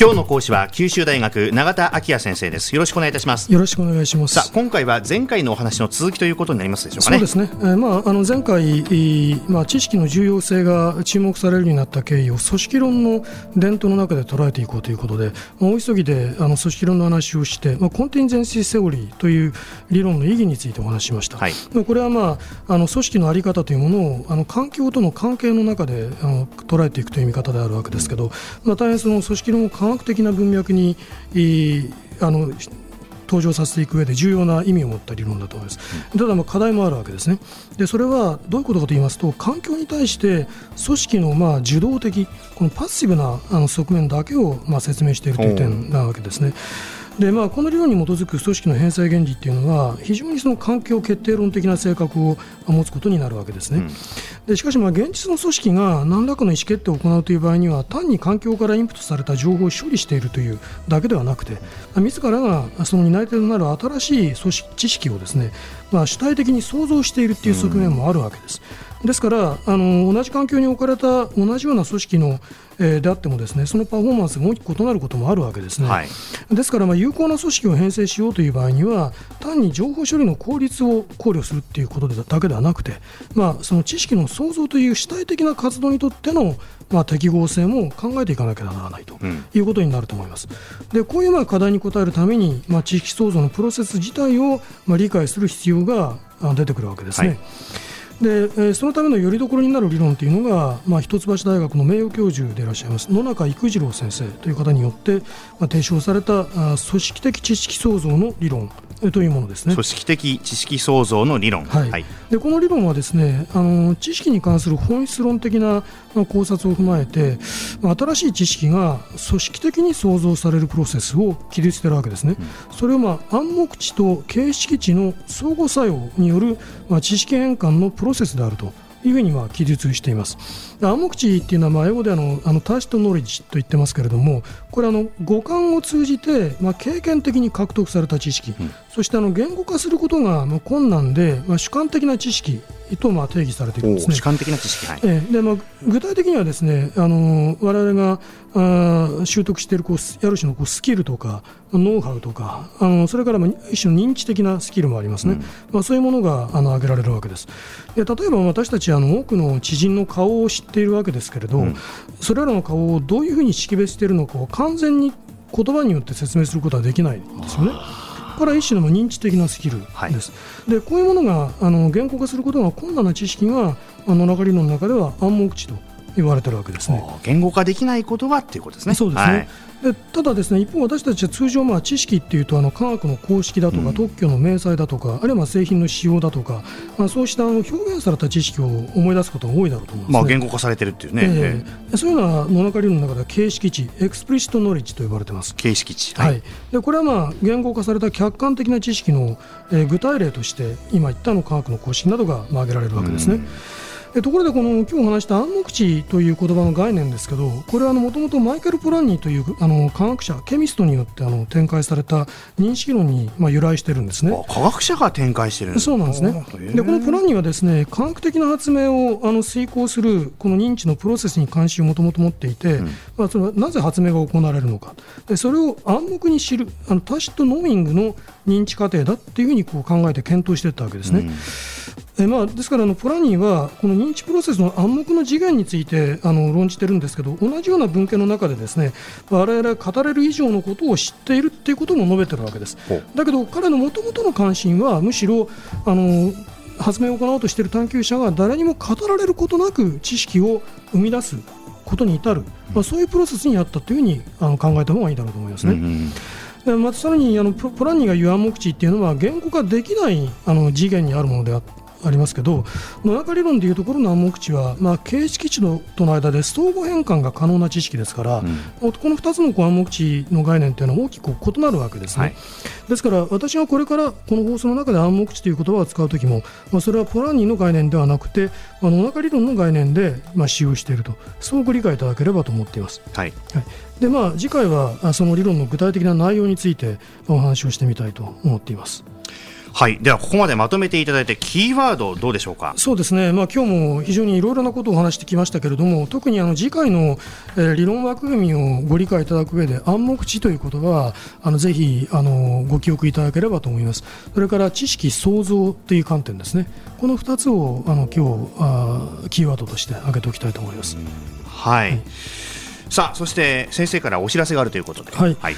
今日の講師は九州大学永田昭也先生です。よろしくお願いいたします。よろしくお願いします。さあ今回は前回のお話の続きということになりますでしょうかね。そうですね、えー、まああの前回、まあ、知識の重要性が注目されるようになった経緯を組織論の伝統の中で捉えていこうということで、まあ、大急ぎであの組織論の話をして、まあ、コンティンゼンシーセオリーという理論の意義についてお話ししました、はい、これは、まあ、あの組織の在り方というものをあの環境との関係の中であの捉えていくという見方であるわけですけど、まあ、大変その組織論を科学的な文脈にあの登場させていく上で重要な意味を持った理論だと思います。ただまあ課題もあるわけですね。でそれはどういうことかと言いますと環境に対して組織のまあ受動的このパッシブなあの側面だけをまあ説明しているという点なわけですね。でまあ、この理論に基づく組織の返済原理っていうのは非常にその環境決定論的な性格を持つことになるわけですね。うん、でしかしまあ現実の組織が何らかの意思決定を行うという場合には単に環境からインプットされた情報を処理しているというだけではなくて自らがその担い手となる新しい組織知識をですね、まあ、主体的に創造しているという側面もあるわけです。ですからあの同じ環境に置かれた同じような組織のえー、であってもですねそのパフォーマンスが大きく異なることもあるわけですね、はい、ですからまあ有効な組織を編成しようという場合には単に情報処理の効率を考慮するということだけではなくて、まあ、その知識の創造という主体的な活動にとってのまあ、適合性も考えていかなければならないということになると思います。でこういうまあ課題に応えるために、まあ、知識創造のプロセス自体をまあ理解する必要が出てくるわけですね。はいで、えそのためのよりどころになる理論というのが、まあ、一橋大学の名誉教授でいらっしゃいます野中育次郎先生という方によって、まあ、提唱されたあ組織的知識創造の理論というものですね。組織的知識創造の理論、はい、はい、でこの理論はですねあの知識に関する本質論的な考察を踏まえて新しい知識が組織的に創造されるプロセスを記述しているわけですね、うん、それを、まあ、暗黙知と形式値の相互作用による、まあ、知識変換のプロセスであるというふうにまあ記述しています。暗黙知っていうのはまあ英語であのあのターシトノレッジと言ってますけれども、これあの五感を通じてまあ経験的に獲得された知識、うん、そしてあの言語化することがまあ困難でまあ主観的な知識とまあ定義されているんですね。主観的な知識、はい、えー、でまあ具体的にはですね、あの我々があ習得しているこうある種のこうスキルとかノウハウとかあのそれからまあ一種の認知的なスキルもありますね。うん、まあそういうものがあの挙げられるわけです。で例えば私たちあの多くの知人の顔を知っているわけですけれど、うん、それらの顔をどういうふうに識別しているのかを完全に言葉によって説明することはできないんですよね。これは一種の認知的なスキルです。はい、でこういうものがあの言語化することが困難な知識があの中理論の中では暗黙知と言われてるわけですね。言語化できない言葉っていうことですね。そうですね。はい。でただですね一方私たちは通常まあ知識っていうとあの科学の公式だとか、特許の明細だとかあるいは製品の使用だとか、まあ、そうしたあの表現された知識を思い出すことが多いだろうと思います、ね、まあ、言語化されてるっていうね、えー、そういうのは野中理論の中では形式知 explicit knowledge と呼ばれてます。形式知、はい、はい、でこれはまあ言語化された客観的な知識の、えー、具体例として今言ったの科学の公式などが、まあ、挙げられるわけですね。うんえところでこの今日お話した暗黙知という言葉の概念ですけどこれはもともとマイケル・ポランニーというあの科学者 chemist によってあの展開された認識論に、まあ、由来してるんですね。科学者が展開してるそうなんですね。でこのプランニーはですね科学的な発明をあの遂行するこの認知のプロセスに関心をもともと持っていて、うん、まあ、そなぜ発明が行われるのか。でそれを暗黙に知るあのタシットノーイングの認知過程だっていうふうにこう考えて検討していったわけですね。うんえまあ、ですからあのプラニーはこの認知プロセスの暗黙の次元についてあの論じてるんですけど同じような文献の中でですね我々が語れる以上のことを知っているっていうことも述べてるわけです。だけど彼のもともとの関心はむしろあの発明を行おうとしている探求者が誰にも語られることなく知識を生み出すことに至る、まあ、そういうプロセスにあったというふうにあの考えた方がいいだろうと思いますね。うんでまたさらにあのプランニーが言う暗黙知っていうのは言語化できないあの次元にあるものであありますけど野中理論でいうところの暗黙知は、まあ、形式値のとの間で相互変換が可能な知識ですから、うん、この2つの暗黙知の概念というのは大きく異なるわけですね、はい、ですから私がこれからこの放送の中で暗黙知という言葉を使うときも、まあ、それはポランニーの概念ではなくて、まあ、野中理論の概念で、まあ、使用していると。そうご理解いただければと思っています。はい、はい。でまあ、次回はその理論の具体的な内容についてお話をしてみたいと思っています。はい。ではここまでまとめていただいてキーワードどうでしょうか？そうですね、まあ今日も非常にいろいろなことをお話してきましたけれども特にあの次回の、えー、理論枠組みをご理解いただく上で暗黙知という言葉はあのぜひあのご記憶いただければと思います。それから知識創造という観点ですね。この2つをあの今日あキーワードとして挙げておきたいと思います。はい、はい。さあそして先生からお知らせがあるということで、はい、はい、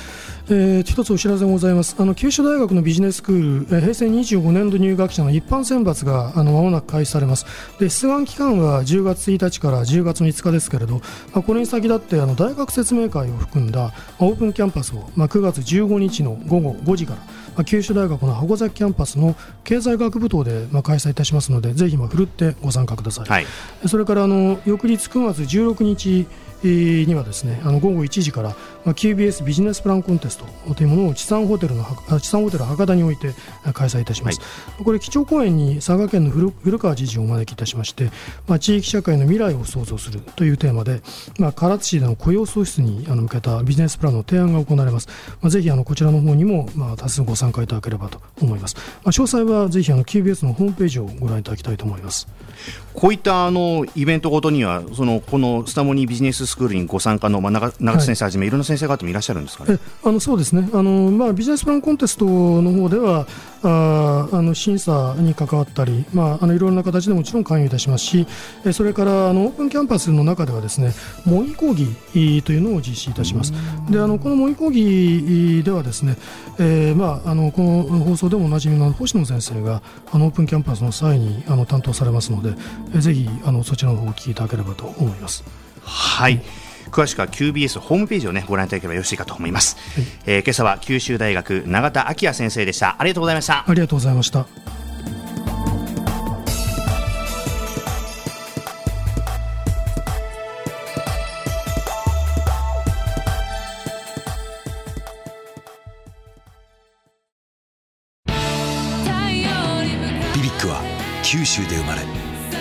えー、一つお知らせございます。あの九州大学のビジネススクール、えー、平成25年度入学者の一般選抜があの間もなく開始されます。で出願期間は10月1日から10月5日ですけれど、まあ、これに先立ってあの大学説明会を含んだ、まあ、オープンキャンパスを、まあ、9月15日の午後5時から、まあ、九州大学の箱崎キャンパスの経済学部棟で、まあ、開催いたしますのでぜひまあふるってご参加ください、はい、それからあの翌日9月16日にはですねあの午後1時から、まあ、QBS ビジネスプランコンテストというものを地産ホテルの地産ホテル博多において開催いたします、はい、これ基調講演に佐賀県の古川知事をお招きいたしまして、まあ、地域社会の未来を創造するというテーマで、まあ、唐津市での雇用創出に向けたビジネスプランの提案が行われます、まあ、ぜひあのこちらの方にも、まあ、多数ご参加いただければと思います、まあ、詳細はぜひあの QBS のホームページをご覧いただきたいと思います。こういったあのイベントごとにはそのこのスタモニービジネススクールにご参加の、まあ、長長先生はじめ、はい、いろんな先生方もいらっしゃるんですかね。あのそうですねあの、まあ、ビジネスプランコンテストの方ではああの審査に関わったり、まあ、あのいろんな形でもちろん関与いたしますしそれからあのオープンキャンパスの中ではですね模擬講義というのを実施いたします。であのこの模擬講義ではですね、えーまあ、あのこの放送でもおなじみの星野先生があのオープンキャンパスの際にあの担当されますので、えー、ぜひあのそちらの方をお聞きいただければと思います。はい、詳しくは QBS ホームページをねご覧いただければよろしいかと思います、はい、えー、今朝は九州大学永田昭也先生でした。ありがとうございました。ありがとうございました。ビビックは九州で生まれ